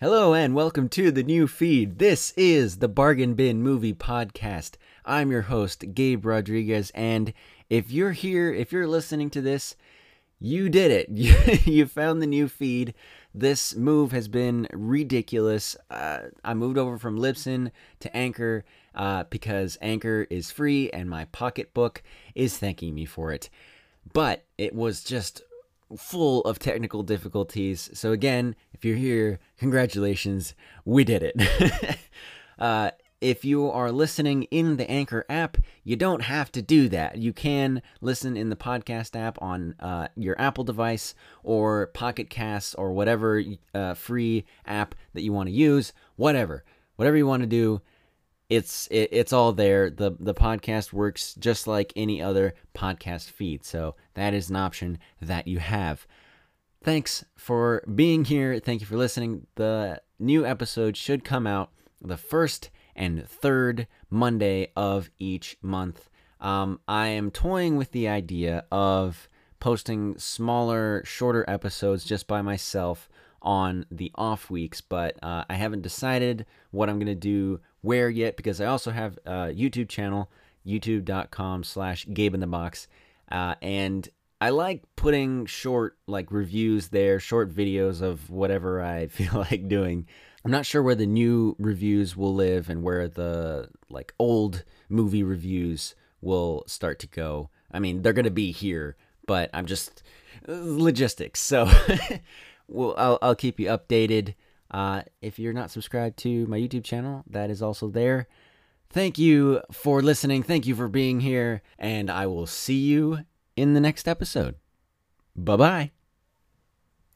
Hello and welcome to the new feed. This is the Bargain Bin Movie Podcast. I'm your host, Gabe Rodriguez, and if you're here, if you're listening to this, you did it. you found the new feed. This move has been ridiculous. Uh, I moved over from Libsyn to Anchor uh, because Anchor is free and my pocketbook is thanking me for it. But it was just full of technical difficulties. So, again, if you're here, congratulations, we did it. uh, if you are listening in the Anchor app, you don't have to do that. You can listen in the podcast app on uh, your Apple device or Pocket Casts or whatever uh, free app that you want to use. Whatever, whatever you want to do, it's it, it's all there. the The podcast works just like any other podcast feed, so that is an option that you have. Thanks for being here. Thank you for listening. The new episode should come out the first and third Monday of each month. Um, I am toying with the idea of posting smaller, shorter episodes just by myself on the off weeks, but uh, I haven't decided what I'm going to do where yet because I also have a YouTube channel, youtube.com slash Gabe in the Box. Uh, and I like putting short like reviews there, short videos of whatever I feel like doing. I'm not sure where the new reviews will live and where the like old movie reviews will start to go. I mean, they're going to be here, but I'm just uh, logistics. So well, I'll, I'll keep you updated. Uh, if you're not subscribed to my YouTube channel, that is also there. Thank you for listening. Thank you for being here. And I will see you in the next episode. Bye bye.